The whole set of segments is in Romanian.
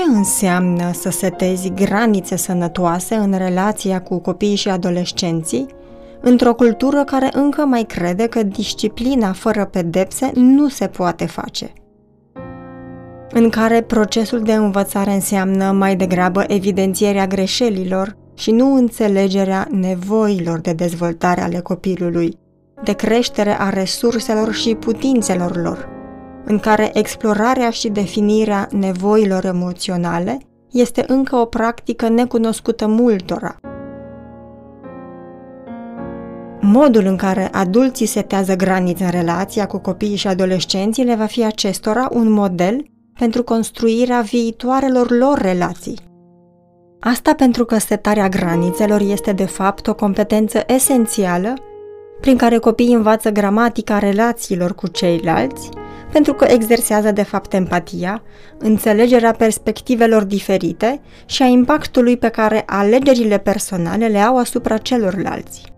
Ce înseamnă să setezi granițe sănătoase în relația cu copiii și adolescenții, într-o cultură care încă mai crede că disciplina fără pedepse nu se poate face? În care procesul de învățare înseamnă mai degrabă evidențierea greșelilor și nu înțelegerea nevoilor de dezvoltare ale copilului, de creștere a resurselor și putințelor lor, în care explorarea și definirea nevoilor emoționale este încă o practică necunoscută multora. Modul în care adulții setează granițe în relația cu copiii și adolescenții le va fi acestora un model pentru construirea viitoarelor lor relații. Asta pentru că setarea granițelor este de fapt o competență esențială prin care copiii învață gramatica relațiilor cu ceilalți, pentru că exersează de fapt empatia, înțelegerea perspectivelor diferite și a impactului pe care alegerile personale le au asupra celorlalți.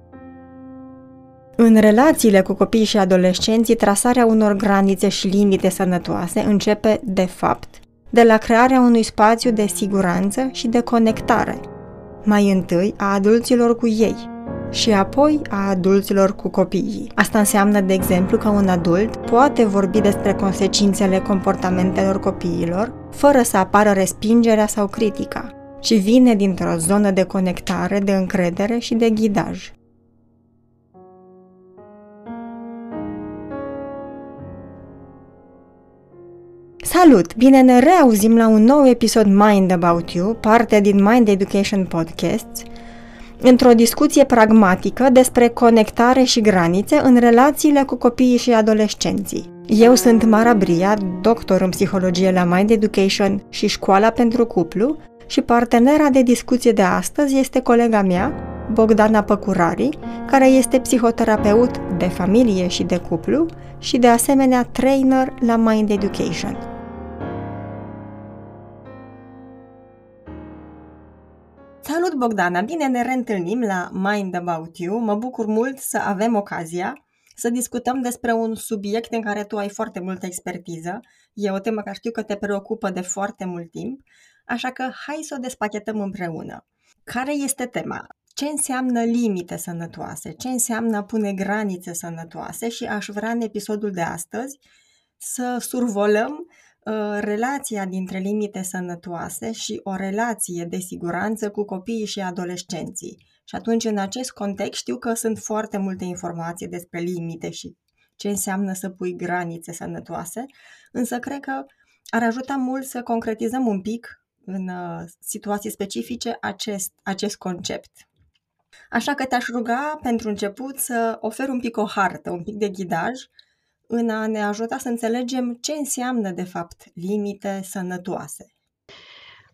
În relațiile cu copiii și adolescenții, trasarea unor granițe și limite sănătoase începe, de fapt, de la crearea unui spațiu de siguranță și de conectare, mai întâi a adulților cu ei, și apoi a adulților cu copiii. Asta înseamnă, de exemplu, că un adult poate vorbi despre consecințele comportamentelor copiilor fără să apară respingerea sau critica, ci vine dintr-o zonă de conectare, de încredere și de ghidaj. Salut! Bine ne reauzim la un nou episod Mind About You, parte din Mind Education Podcasts, într-o discuție pragmatică despre conectare și granițe în relațiile cu copiii și adolescenții. Eu sunt Mara Bria, doctor în psihologie la Mind Education și Școala pentru Cuplu și partenera de discuție de astăzi este colega mea, Bogdana Păcurari, care este psihoterapeut de familie și de cuplu și de asemenea trainer la Mind Education. Salut, Bogdana! Bine ne reîntâlnim la Mind About You. Mă bucur mult să avem ocazia să discutăm despre un subiect în care tu ai foarte multă expertiză. E o temă care știu că te preocupă de foarte mult timp, așa că hai să o despachetăm împreună. Care este tema? Ce înseamnă limite sănătoase? Ce înseamnă a pune granițe sănătoase? Și aș vrea în episodul de astăzi să survolăm Uh, relația dintre limite sănătoase și o relație de siguranță cu copiii și adolescenții. Și atunci, în acest context, știu că sunt foarte multe informații despre limite și ce înseamnă să pui granițe sănătoase, însă cred că ar ajuta mult să concretizăm un pic în uh, situații specifice acest, acest concept. Așa că te-aș ruga pentru început să ofer un pic o hartă, un pic de ghidaj în a ne ajuta să înțelegem ce înseamnă, de fapt, limite sănătoase.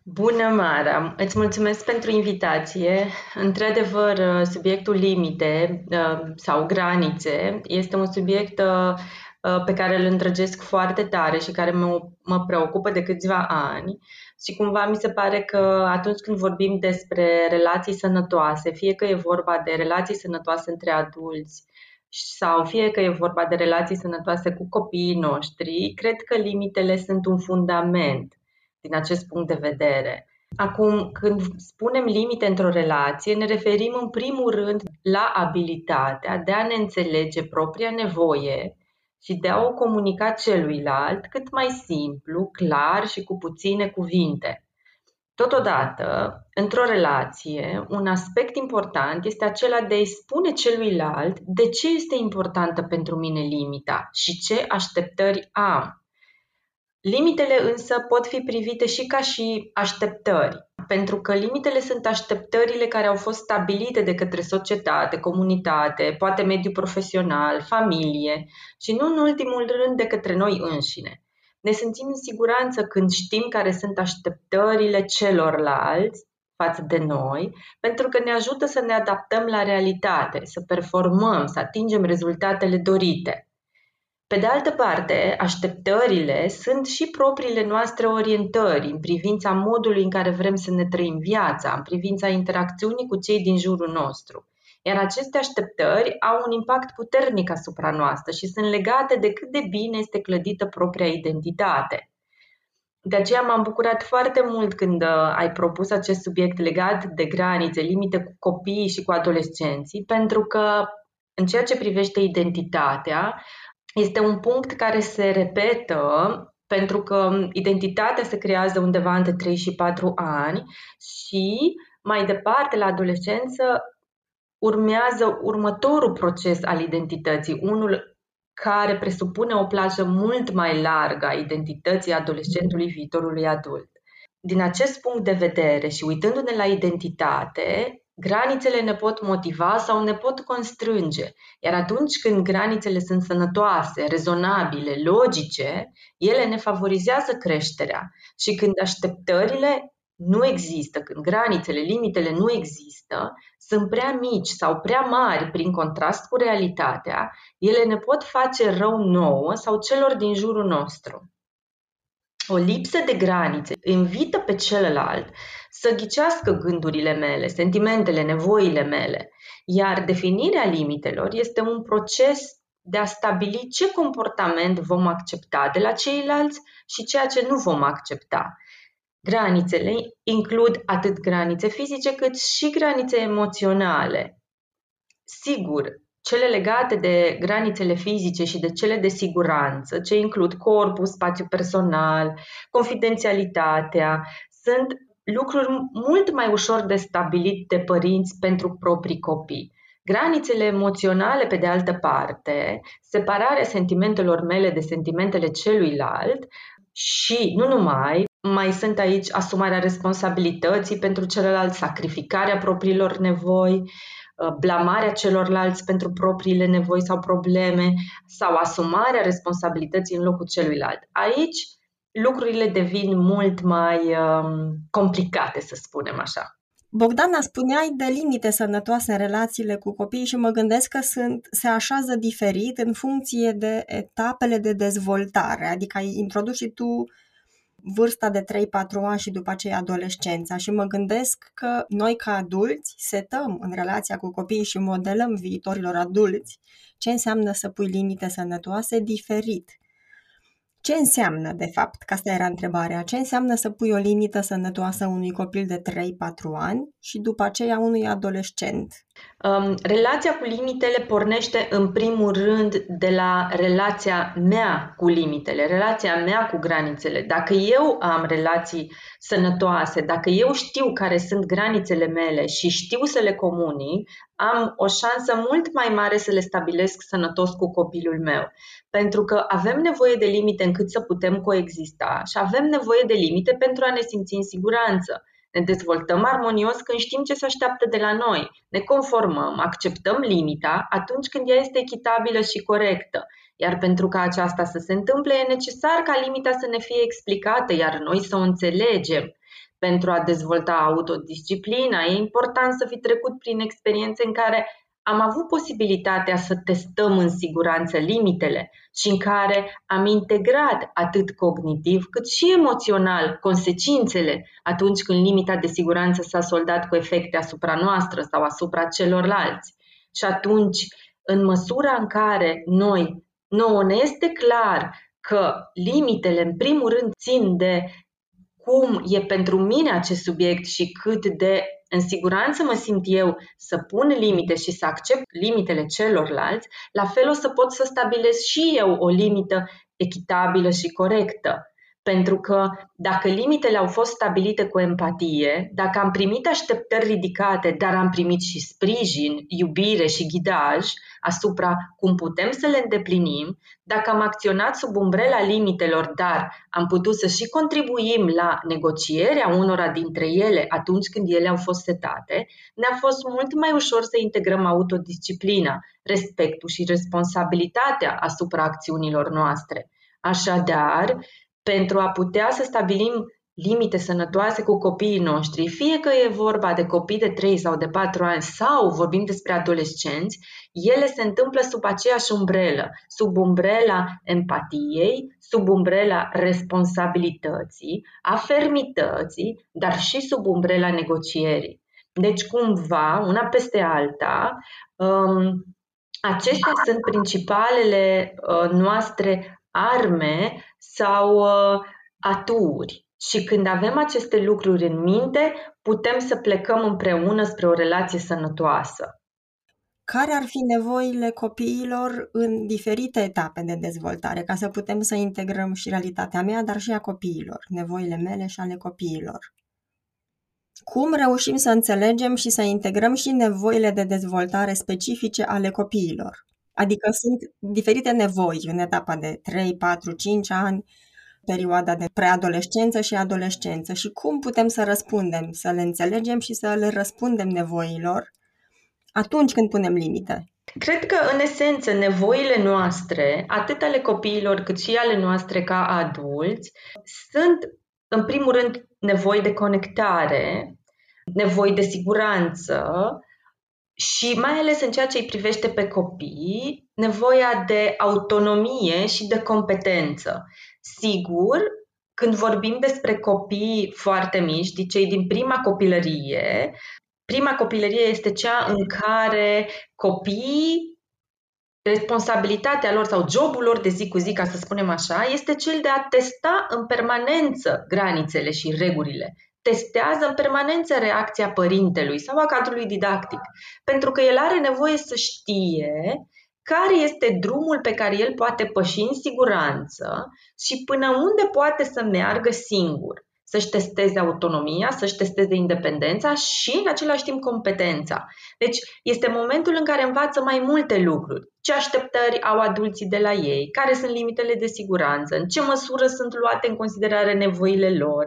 Bună, Mara! Îți mulțumesc pentru invitație. Într-adevăr, subiectul limite uh, sau granițe este un subiect uh, uh, pe care îl îndrăgesc foarte tare și care mă, mă preocupă de câțiva ani și cumva mi se pare că atunci când vorbim despre relații sănătoase, fie că e vorba de relații sănătoase între adulți, sau fie că e vorba de relații sănătoase cu copiii noștri, cred că limitele sunt un fundament din acest punct de vedere. Acum, când spunem limite într-o relație, ne referim în primul rând la abilitatea de a ne înțelege propria nevoie și de a o comunica celuilalt cât mai simplu, clar și cu puține cuvinte. Totodată, într-o relație, un aspect important este acela de a-i spune celuilalt de ce este importantă pentru mine limita și ce așteptări am. Limitele însă pot fi privite și ca și așteptări, pentru că limitele sunt așteptările care au fost stabilite de către societate, comunitate, poate mediu profesional, familie și nu în ultimul rând de către noi înșine. Ne simțim în siguranță când știm care sunt așteptările celorlalți față de noi, pentru că ne ajută să ne adaptăm la realitate, să performăm, să atingem rezultatele dorite. Pe de altă parte, așteptările sunt și propriile noastre orientări în privința modului în care vrem să ne trăim viața, în privința interacțiunii cu cei din jurul nostru. Iar aceste așteptări au un impact puternic asupra noastră și sunt legate de cât de bine este clădită propria identitate. De aceea m-am bucurat foarte mult când uh, ai propus acest subiect legat de granițe, limite cu copiii și cu adolescenții, pentru că în ceea ce privește identitatea, este un punct care se repetă pentru că identitatea se creează undeva între 3 și 4 ani și mai departe, la adolescență, urmează următorul proces al identității, unul care presupune o plajă mult mai largă a identității adolescentului viitorului adult. Din acest punct de vedere și uitându-ne la identitate, granițele ne pot motiva sau ne pot constrânge. Iar atunci când granițele sunt sănătoase, rezonabile, logice, ele ne favorizează creșterea. Și când așteptările nu există, când granițele, limitele nu există, sunt prea mici sau prea mari prin contrast cu realitatea, ele ne pot face rău nouă sau celor din jurul nostru. O lipsă de granițe invită pe celălalt să ghicească gândurile mele, sentimentele, nevoile mele, iar definirea limitelor este un proces de a stabili ce comportament vom accepta de la ceilalți și ceea ce nu vom accepta. Granițele includ atât granițe fizice cât și granițe emoționale. Sigur, cele legate de granițele fizice și de cele de siguranță, ce includ corpul, spațiu personal, confidențialitatea, sunt lucruri mult mai ușor de stabilit de părinți pentru proprii copii. Granițele emoționale, pe de altă parte, separarea sentimentelor mele de sentimentele celuilalt și, nu numai, mai sunt aici asumarea responsabilității pentru celălalt, sacrificarea propriilor nevoi, uh, blamarea celorlalți pentru propriile nevoi sau probleme sau asumarea responsabilității în locul celuilalt. Aici lucrurile devin mult mai um, complicate, să spunem așa. Bogdana, spuneai de limite sănătoase în relațiile cu copiii și mă gândesc că sunt, se așează diferit în funcție de etapele de dezvoltare, adică ai introdus și tu vârsta de 3-4 ani și după aceea adolescența și mă gândesc că noi ca adulți setăm în relația cu copiii și modelăm viitorilor adulți ce înseamnă să pui limite sănătoase diferit ce înseamnă, de fapt, că asta era întrebarea, ce înseamnă să pui o limită sănătoasă unui copil de 3-4 ani și după aceea unui adolescent? Um, relația cu limitele pornește în primul rând de la relația mea cu limitele, relația mea cu granițele. Dacă eu am relații sănătoase, dacă eu știu care sunt granițele mele și știu să le comunic, am o șansă mult mai mare să le stabilesc sănătos cu copilul meu. Pentru că avem nevoie de limite încât să putem coexista și avem nevoie de limite pentru a ne simți în siguranță. Ne dezvoltăm armonios când știm ce se așteaptă de la noi. Ne conformăm, acceptăm limita atunci când ea este echitabilă și corectă. Iar pentru ca aceasta să se întâmple, e necesar ca limita să ne fie explicată, iar noi să o înțelegem. Pentru a dezvolta autodisciplina, e important să fi trecut prin experiențe în care am avut posibilitatea să testăm în siguranță limitele și în care am integrat atât cognitiv cât și emoțional consecințele atunci când limita de siguranță s-a soldat cu efecte asupra noastră sau asupra celorlalți. Și atunci, în măsura în care noi, nouă ne este clar că limitele, în primul rând, țin de cum e pentru mine acest subiect și cât de în siguranță mă simt eu să pun limite și să accept limitele celorlalți, la fel o să pot să stabilesc și eu o limită echitabilă și corectă. Pentru că dacă limitele au fost stabilite cu empatie, dacă am primit așteptări ridicate, dar am primit și sprijin, iubire și ghidaj asupra cum putem să le îndeplinim, dacă am acționat sub umbrela limitelor, dar am putut să și contribuim la negocierea unora dintre ele atunci când ele au fost setate, ne-a fost mult mai ușor să integrăm autodisciplina, respectul și responsabilitatea asupra acțiunilor noastre. Așadar, pentru a putea să stabilim limite sănătoase cu copiii noștri, fie că e vorba de copii de 3 sau de 4 ani sau vorbim despre adolescenți, ele se întâmplă sub aceeași umbrelă, sub umbrela empatiei, sub umbrela responsabilității, a fermității, dar și sub umbrela negocierii. Deci, cumva, una peste alta, um, acestea sunt principalele uh, noastre arme sau uh, aturi. Și când avem aceste lucruri în minte, putem să plecăm împreună spre o relație sănătoasă. Care ar fi nevoile copiilor în diferite etape de dezvoltare, ca să putem să integrăm și realitatea mea, dar și a copiilor, nevoile mele și ale copiilor? Cum reușim să înțelegem și să integrăm și nevoile de dezvoltare specifice ale copiilor? Adică sunt diferite nevoi în etapa de 3, 4, 5 ani, perioada de preadolescență și adolescență și cum putem să răspundem, să le înțelegem și să le răspundem nevoilor atunci când punem limite. Cred că, în esență, nevoile noastre, atât ale copiilor cât și ale noastre ca adulți, sunt, în primul rând, nevoi de conectare, nevoi de siguranță și mai ales în ceea ce îi privește pe copii, nevoia de autonomie și de competență. Sigur, când vorbim despre copii foarte mici, de cei din prima copilărie, prima copilărie este cea în care copiii responsabilitatea lor sau jobul lor de zi cu zi, ca să spunem așa, este cel de a testa în permanență granițele și regulile. Testează în permanență reacția părintelui sau a cadrului didactic, pentru că el are nevoie să știe care este drumul pe care el poate păși în siguranță și până unde poate să meargă singur să-și testeze autonomia, să-și testeze independența și, în același timp, competența. Deci, este momentul în care învață mai multe lucruri. Ce așteptări au adulții de la ei, care sunt limitele de siguranță, în ce măsură sunt luate în considerare nevoile lor,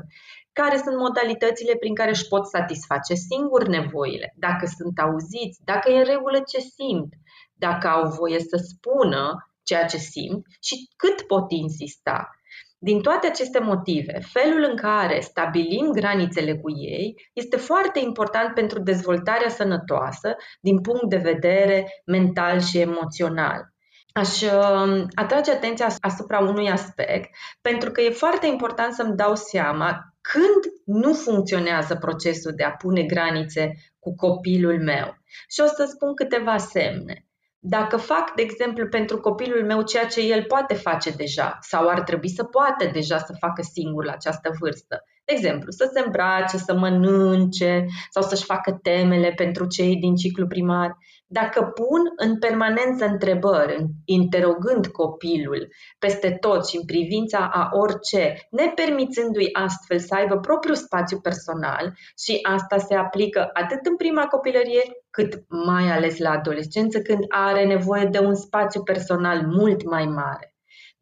care sunt modalitățile prin care își pot satisface singur nevoile, dacă sunt auziți, dacă e în regulă ce simt, dacă au voie să spună ceea ce simt și cât pot insista. Din toate aceste motive, felul în care stabilim granițele cu ei este foarte important pentru dezvoltarea sănătoasă din punct de vedere mental și emoțional. Aș uh, atrage atenția asupra unui aspect, pentru că e foarte important să-mi dau seama când nu funcționează procesul de a pune granițe cu copilul meu. Și o să spun câteva semne. Dacă fac, de exemplu, pentru copilul meu ceea ce el poate face deja sau ar trebui să poată deja să facă singur la această vârstă, de exemplu, să se îmbrace, să mănânce sau să-și facă temele pentru cei din ciclu primar, dacă pun în permanență întrebări, interogând copilul peste tot și în privința a orice, nepermițându-i astfel să aibă propriul spațiu personal și asta se aplică atât în prima copilărie, cât mai ales la adolescență, când are nevoie de un spațiu personal mult mai mare.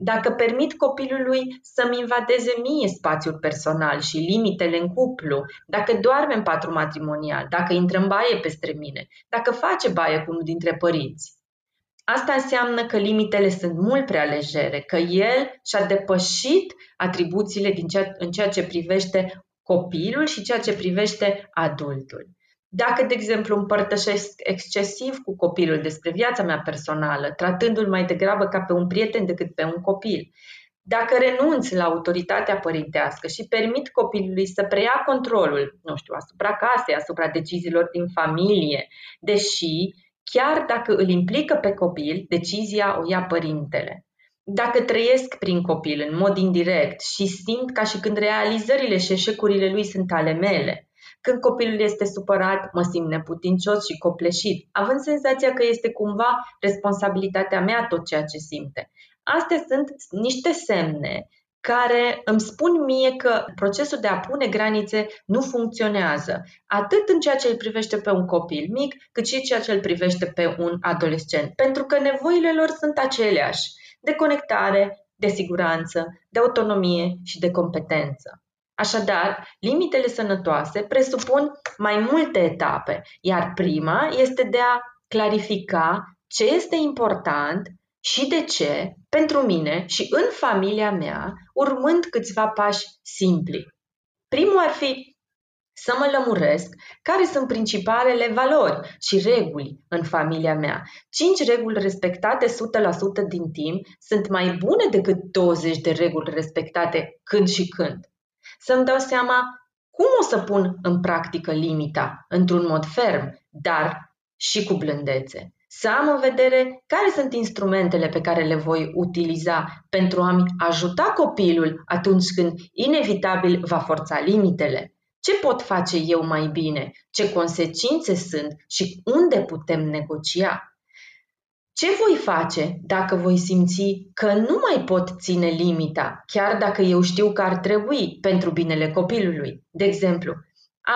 Dacă permit copilului să-mi invadeze mie spațiul personal și limitele în cuplu, dacă doarme în patru matrimonial, dacă intră în baie peste mine, dacă face baie cu unul dintre părinți, Asta înseamnă că limitele sunt mult prea legere, că el și-a depășit atribuțiile din ceea, în ceea ce privește copilul și ceea ce privește adultul. Dacă, de exemplu, împărtășesc excesiv cu copilul despre viața mea personală, tratându-l mai degrabă ca pe un prieten decât pe un copil, dacă renunț la autoritatea părintească și permit copilului să preia controlul, nu știu, asupra casei, asupra deciziilor din familie, deși, chiar dacă îl implică pe copil, decizia o ia părintele. Dacă trăiesc prin copil în mod indirect și simt ca și când realizările și eșecurile lui sunt ale mele, când copilul este supărat, mă simt neputincios și copleșit, având senzația că este cumva responsabilitatea mea tot ceea ce simte. Astea sunt niște semne care îmi spun mie că procesul de a pune granițe nu funcționează, atât în ceea ce îl privește pe un copil mic, cât și ceea ce îl privește pe un adolescent, pentru că nevoile lor sunt aceleași, de conectare, de siguranță, de autonomie și de competență. Așadar, limitele sănătoase presupun mai multe etape, iar prima este de a clarifica ce este important și de ce pentru mine și în familia mea, urmând câțiva pași simpli. Primul ar fi să mă lămuresc care sunt principalele valori și reguli în familia mea. Cinci reguli respectate 100% din timp sunt mai bune decât 20 de reguli respectate când și când să-mi dau seama cum o să pun în practică limita într-un mod ferm, dar și cu blândețe. să am în vedere care sunt instrumentele pe care le voi utiliza pentru a-mi ajuta copilul atunci când inevitabil va forța limitele. Ce pot face eu mai bine? Ce consecințe sunt și unde putem negocia? Ce voi face dacă voi simți că nu mai pot ține limita, chiar dacă eu știu că ar trebui pentru binele copilului? De exemplu,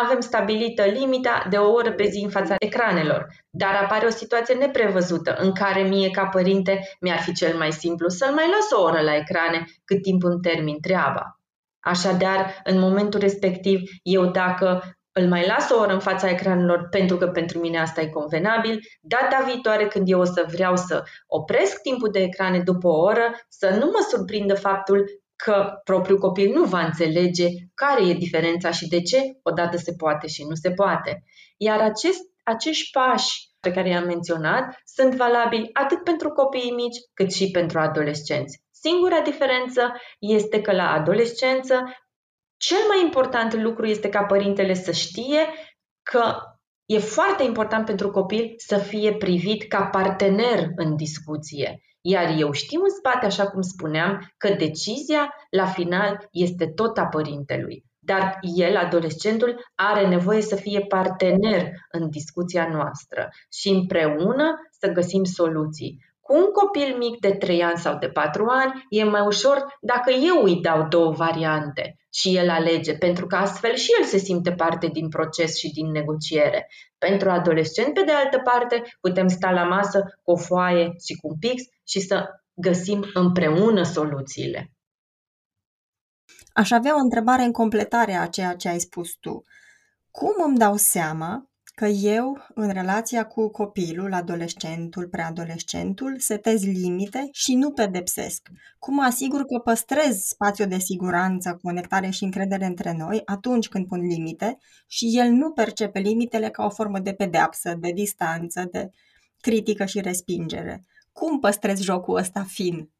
avem stabilită limita de o oră pe zi în fața ecranelor, dar apare o situație neprevăzută în care mie ca părinte mi-ar fi cel mai simplu să-l mai las o oră la ecrane cât timp îmi termin treaba. Așadar, în momentul respectiv, eu dacă îl mai las o oră în fața ecranelor pentru că pentru mine asta e convenabil, data viitoare când eu o să vreau să opresc timpul de ecrane după o oră, să nu mă surprindă faptul că propriul copil nu va înțelege care e diferența și de ce odată se poate și nu se poate. Iar acest, acești pași pe care i-am menționat sunt valabili atât pentru copiii mici cât și pentru adolescenți. Singura diferență este că la adolescență cel mai important lucru este ca părintele să știe că e foarte important pentru copil să fie privit ca partener în discuție. Iar eu știu în spate, așa cum spuneam, că decizia la final este tot a părintelui. Dar el, adolescentul, are nevoie să fie partener în discuția noastră și împreună să găsim soluții. Cu un copil mic de 3 ani sau de 4 ani e mai ușor dacă eu îi dau două variante și el alege, pentru că astfel și el se simte parte din proces și din negociere. Pentru adolescent, pe de altă parte, putem sta la masă cu o foaie și cu un pix și să găsim împreună soluțiile. Aș avea o întrebare în completare a ceea ce ai spus tu. Cum îmi dau seama că eu, în relația cu copilul, adolescentul, preadolescentul, setez limite și nu pedepsesc. Cum mă asigur că păstrez spațiu de siguranță, conectare și încredere între noi atunci când pun limite și el nu percepe limitele ca o formă de pedeapsă, de distanță, de critică și respingere. Cum păstrez jocul ăsta fin?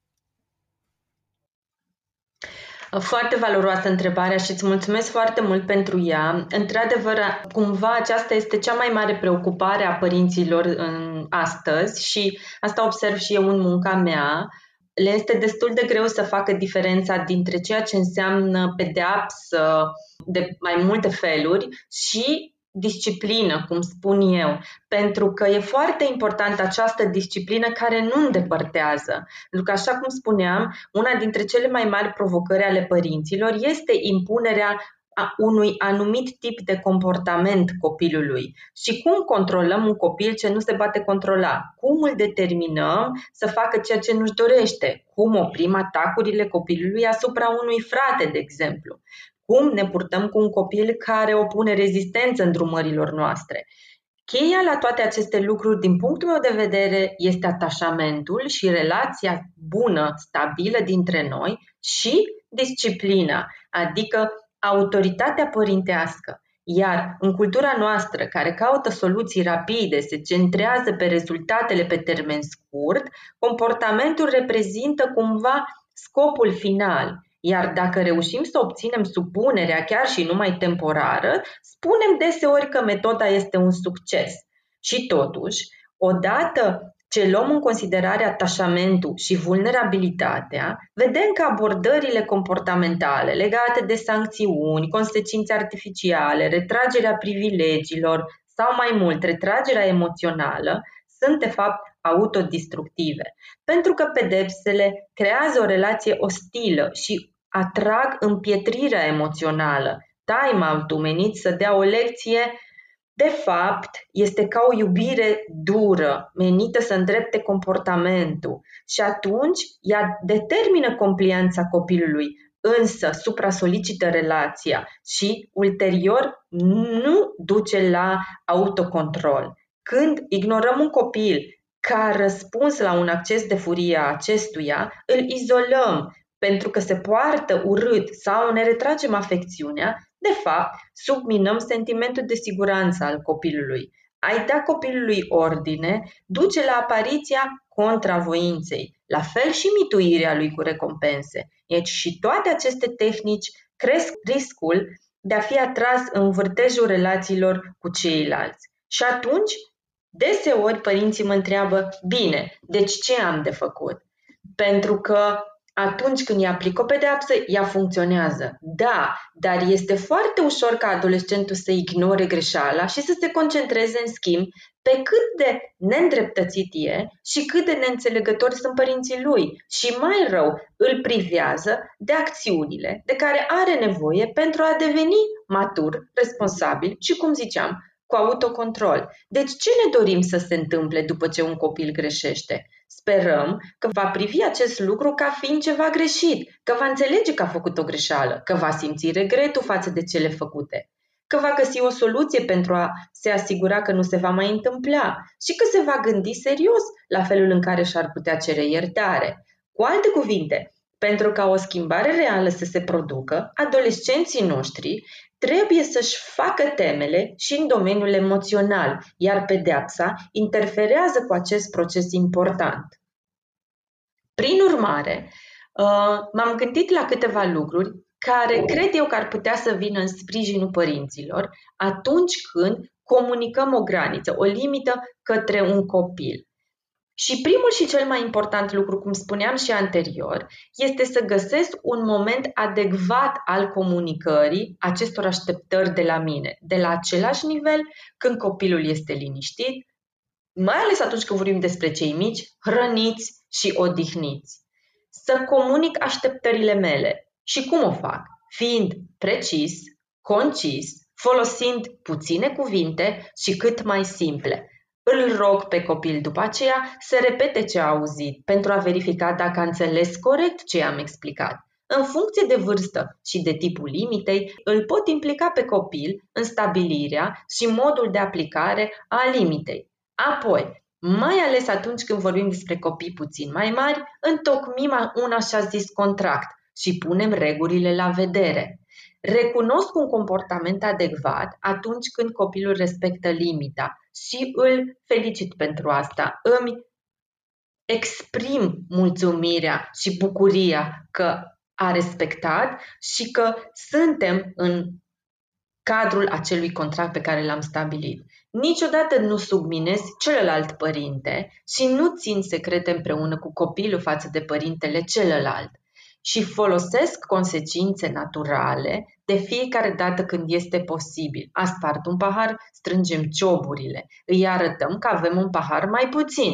Foarte valoroasă întrebarea și îți mulțumesc foarte mult pentru ea. Într-adevăr, cumva aceasta este cea mai mare preocupare a părinților în astăzi și asta observ și eu în munca mea. Le este destul de greu să facă diferența dintre ceea ce înseamnă pedeapsă de mai multe feluri și disciplină, cum spun eu, pentru că e foarte importantă această disciplină care nu îndepărtează. Pentru că, așa cum spuneam, una dintre cele mai mari provocări ale părinților este impunerea a unui anumit tip de comportament copilului. Și cum controlăm un copil ce nu se poate controla? Cum îl determinăm să facă ceea ce nu-și dorește? Cum oprim atacurile copilului asupra unui frate, de exemplu? Cum ne purtăm cu un copil care opune rezistență în drumărilor noastre. Cheia la toate aceste lucruri, din punctul meu de vedere, este atașamentul și relația bună, stabilă dintre noi și disciplina, adică autoritatea părintească. Iar în cultura noastră, care caută soluții rapide, se centrează pe rezultatele pe termen scurt, comportamentul reprezintă cumva scopul final. Iar dacă reușim să obținem supunerea chiar și numai temporară, spunem deseori că metoda este un succes. Și totuși, odată ce luăm în considerare atașamentul și vulnerabilitatea, vedem că abordările comportamentale legate de sancțiuni, consecințe artificiale, retragerea privilegiilor sau mai mult retragerea emoțională sunt de fapt autodistructive, pentru că pedepsele creează o relație ostilă și atrag împietrirea emoțională. Time-out-ul menit să dea o lecție, de fapt, este ca o iubire dură, menită să îndrepte comportamentul și atunci ea determină complianța copilului, însă supra-solicită relația și ulterior nu duce la autocontrol. Când ignorăm un copil ca răspuns la un acces de furie a acestuia, îl izolăm, pentru că se poartă urât sau ne retragem afecțiunea, de fapt, subminăm sentimentul de siguranță al copilului. Ai da copilului ordine duce la apariția contravoinței, la fel și mituirea lui cu recompense. Deci și toate aceste tehnici cresc riscul de a fi atras în vârtejul relațiilor cu ceilalți. Și atunci Deseori părinții mă întreabă, bine, deci ce am de făcut? Pentru că atunci când îi aplic o pedeapsă, ea funcționează. Da, dar este foarte ușor ca adolescentul să ignore greșeala și să se concentreze în schimb pe cât de neîndreptățit e și cât de neînțelegători sunt părinții lui și mai rău îl privează de acțiunile de care are nevoie pentru a deveni matur, responsabil și, cum ziceam, cu autocontrol. Deci ce ne dorim să se întâmple după ce un copil greșește? Sperăm că va privi acest lucru ca fiind ceva greșit, că va înțelege că a făcut o greșeală, că va simți regretul față de cele făcute, că va găsi o soluție pentru a se asigura că nu se va mai întâmpla și că se va gândi serios la felul în care și-ar putea cere iertare. Cu alte cuvinte, pentru ca o schimbare reală să se producă, adolescenții noștri trebuie să-și facă temele și în domeniul emoțional, iar pedeapsa interferează cu acest proces important. Prin urmare, uh, m-am gândit la câteva lucruri care cred eu că ar putea să vină în sprijinul părinților atunci când comunicăm o graniță, o limită către un copil. Și primul și cel mai important lucru, cum spuneam și anterior, este să găsesc un moment adecvat al comunicării acestor așteptări de la mine, de la același nivel când copilul este liniștit, mai ales atunci când vorbim despre cei mici, hrăniți și odihniți. Să comunic așteptările mele. Și cum o fac? Fiind precis, concis, folosind puține cuvinte și cât mai simple îl rog pe copil după aceea să repete ce a auzit pentru a verifica dacă a înțeles corect ce am explicat. În funcție de vârstă și de tipul limitei, îl pot implica pe copil în stabilirea și modul de aplicare a limitei. Apoi, mai ales atunci când vorbim despre copii puțin mai mari, întocmim un așa zis contract și punem regulile la vedere. Recunosc un comportament adecvat atunci când copilul respectă limita și îl felicit pentru asta. Îmi exprim mulțumirea și bucuria că a respectat și că suntem în cadrul acelui contract pe care l-am stabilit. Niciodată nu subminez celălalt părinte și nu țin secrete împreună cu copilul față de părintele celălalt și folosesc consecințe naturale de fiecare dată când este posibil. A spart un pahar, strângem cioburile, îi arătăm că avem un pahar mai puțin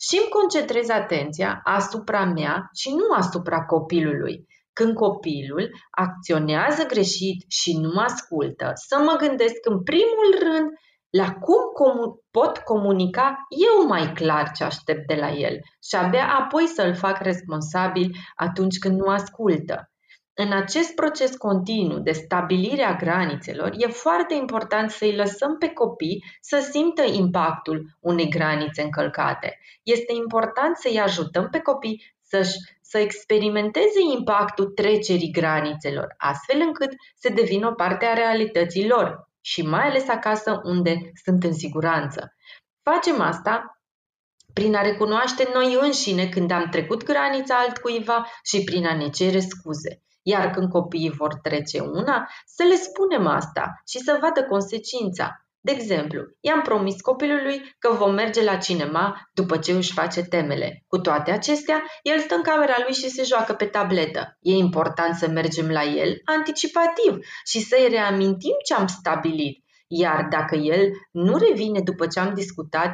și îmi concentrez atenția asupra mea și nu asupra copilului. Când copilul acționează greșit și nu ascultă, să mă gândesc în primul rând la cum comu- pot comunica eu mai clar ce aștept de la el și abia apoi să-l fac responsabil atunci când nu ascultă. În acest proces continuu de stabilire a granițelor, e foarte important să-i lăsăm pe copii să simtă impactul unei granițe încălcate. Este important să-i ajutăm pe copii să să experimenteze impactul trecerii granițelor, astfel încât să devină o parte a realității lor, și mai ales acasă unde sunt în siguranță. Facem asta prin a recunoaște noi înșine când am trecut granița altcuiva și prin a ne cere scuze. Iar când copiii vor trece una, să le spunem asta și să vadă consecința. De exemplu, i-am promis copilului că vom merge la cinema după ce își face temele. Cu toate acestea, el stă în camera lui și se joacă pe tabletă. E important să mergem la el anticipativ și să-i reamintim ce am stabilit. Iar dacă el nu revine după ce am discutat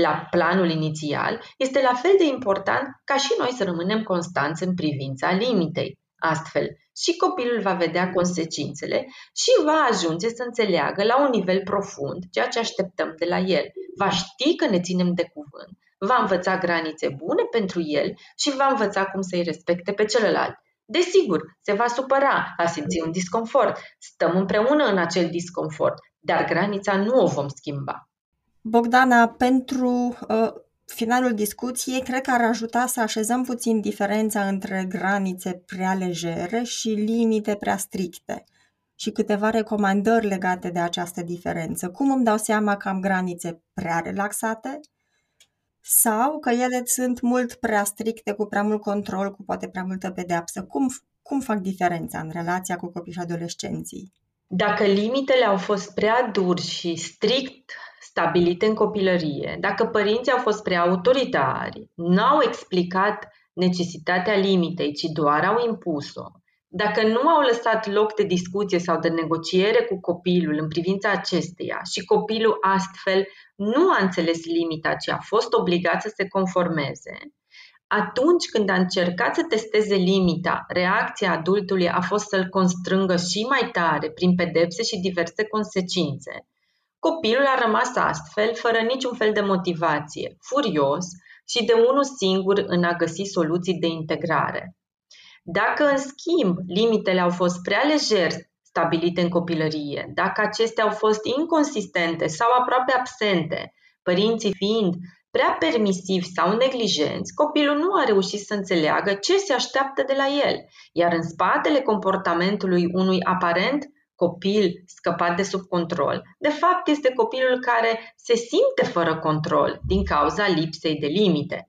la planul inițial, este la fel de important ca și noi să rămânem constanți în privința limitei. Astfel, și copilul va vedea consecințele și va ajunge să înțeleagă la un nivel profund ceea ce așteptăm de la el. Va ști că ne ținem de cuvânt, va învăța granițe bune pentru el și va învăța cum să-i respecte pe celălalt. Desigur, se va supăra, va simți un disconfort. Stăm împreună în acel disconfort, dar granița nu o vom schimba. Bogdana, pentru uh, finalul discuției cred că ar ajuta să așezăm puțin diferența între granițe prea legere și limite prea stricte și câteva recomandări legate de această diferență. Cum îmi dau seama că am granițe prea relaxate sau că ele sunt mult prea stricte, cu prea mult control, cu poate prea multă pedeapsă? Cum, cum fac diferența în relația cu copii și adolescenții? Dacă limitele au fost prea duri și strict stabilite în copilărie, dacă părinții au fost prea autoritari, n-au explicat necesitatea limitei, ci doar au impus-o, dacă nu au lăsat loc de discuție sau de negociere cu copilul în privința acesteia și copilul astfel nu a înțeles limita, ci a fost obligat să se conformeze, atunci când a încercat să testeze limita, reacția adultului a fost să-l constrângă și mai tare prin pedepse și diverse consecințe. Copilul a rămas astfel, fără niciun fel de motivație, furios și de unul singur în a găsi soluții de integrare. Dacă, în schimb, limitele au fost prea lejer stabilite în copilărie, dacă acestea au fost inconsistente sau aproape absente, părinții fiind prea permisivi sau neglijenți, copilul nu a reușit să înțeleagă ce se așteaptă de la el, iar în spatele comportamentului unui aparent copil scăpat de sub control, de fapt este copilul care se simte fără control din cauza lipsei de limite.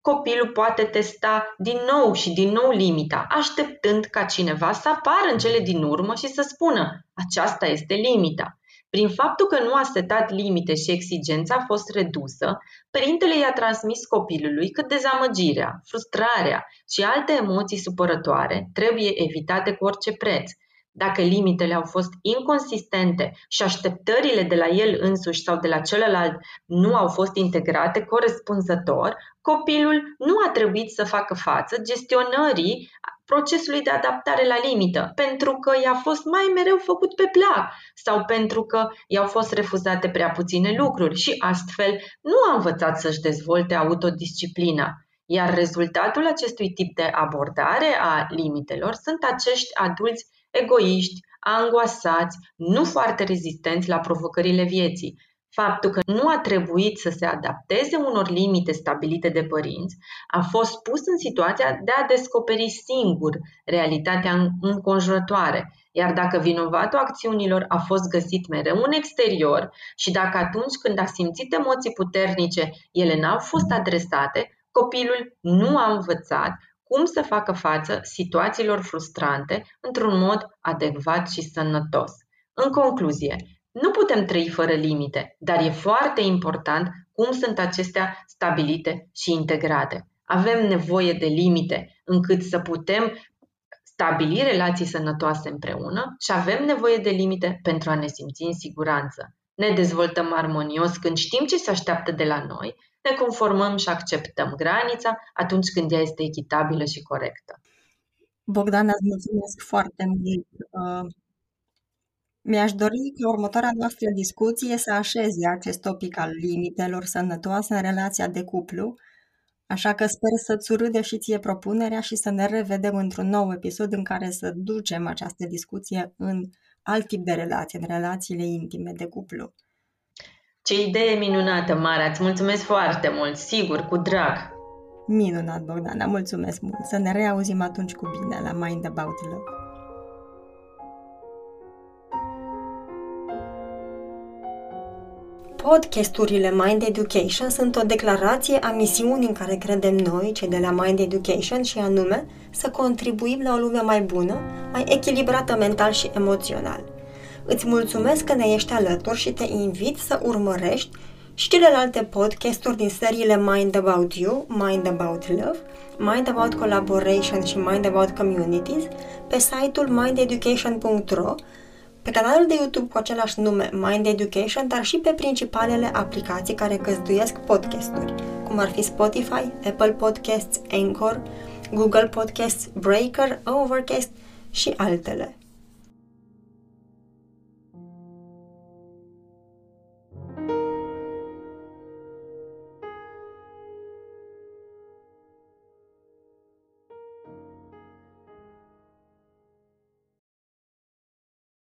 Copilul poate testa din nou și din nou limita, așteptând ca cineva să apară în cele din urmă și să spună aceasta este limita. Prin faptul că nu a setat limite și exigența a fost redusă, părintele i-a transmis copilului că dezamăgirea, frustrarea și alte emoții supărătoare trebuie evitate cu orice preț. Dacă limitele au fost inconsistente și așteptările de la el însuși sau de la celălalt nu au fost integrate corespunzător, copilul nu a trebuit să facă față gestionării procesului de adaptare la limită, pentru că i-a fost mai mereu făcut pe plac sau pentru că i-au fost refuzate prea puține lucruri și astfel nu a învățat să-și dezvolte autodisciplina. Iar rezultatul acestui tip de abordare a limitelor sunt acești adulți egoiști, angoasați, nu foarte rezistenți la provocările vieții, Faptul că nu a trebuit să se adapteze unor limite stabilite de părinți a fost pus în situația de a descoperi singur realitatea înconjurătoare, iar dacă vinovatul acțiunilor a fost găsit mereu în exterior și dacă atunci când a simțit emoții puternice ele n-au fost adresate, copilul nu a învățat cum să facă față situațiilor frustrante într-un mod adecvat și sănătos. În concluzie, nu putem trăi fără limite, dar e foarte important cum sunt acestea stabilite și integrate. Avem nevoie de limite încât să putem stabili relații sănătoase împreună și avem nevoie de limite pentru a ne simți în siguranță. Ne dezvoltăm armonios când știm ce se așteaptă de la noi, ne conformăm și acceptăm granița atunci când ea este echitabilă și corectă. Bogdan, îți mulțumesc foarte mult uh, mi-aș dori ca următoarea noastră discuție să așeze acest topic al limitelor sănătoase în relația de cuplu, așa că sper să-ți urâde și ție propunerea și să ne revedem într-un nou episod în care să ducem această discuție în alt tip de relație, în relațiile intime de cuplu. Ce idee minunată, Mara! Îți mulțumesc foarte mult, sigur, cu drag! Minunat, Bogdana, mulțumesc mult! Să ne reauzim atunci cu bine la Mind About Love. Podcasturile Mind Education sunt o declarație a misiunii în care credem noi, cei de la Mind Education, și anume să contribuim la o lume mai bună, mai echilibrată mental și emoțional. Îți mulțumesc că ne ești alături și te invit să urmărești și celelalte podcasturi din seriile Mind About You, Mind About Love, Mind About Collaboration și Mind About Communities pe site-ul mindeducation.ro pe canalul de YouTube cu același nume Mind Education, dar și pe principalele aplicații care găzduiesc podcasturi, cum ar fi Spotify, Apple Podcasts, Anchor, Google Podcasts, Breaker, Overcast și altele.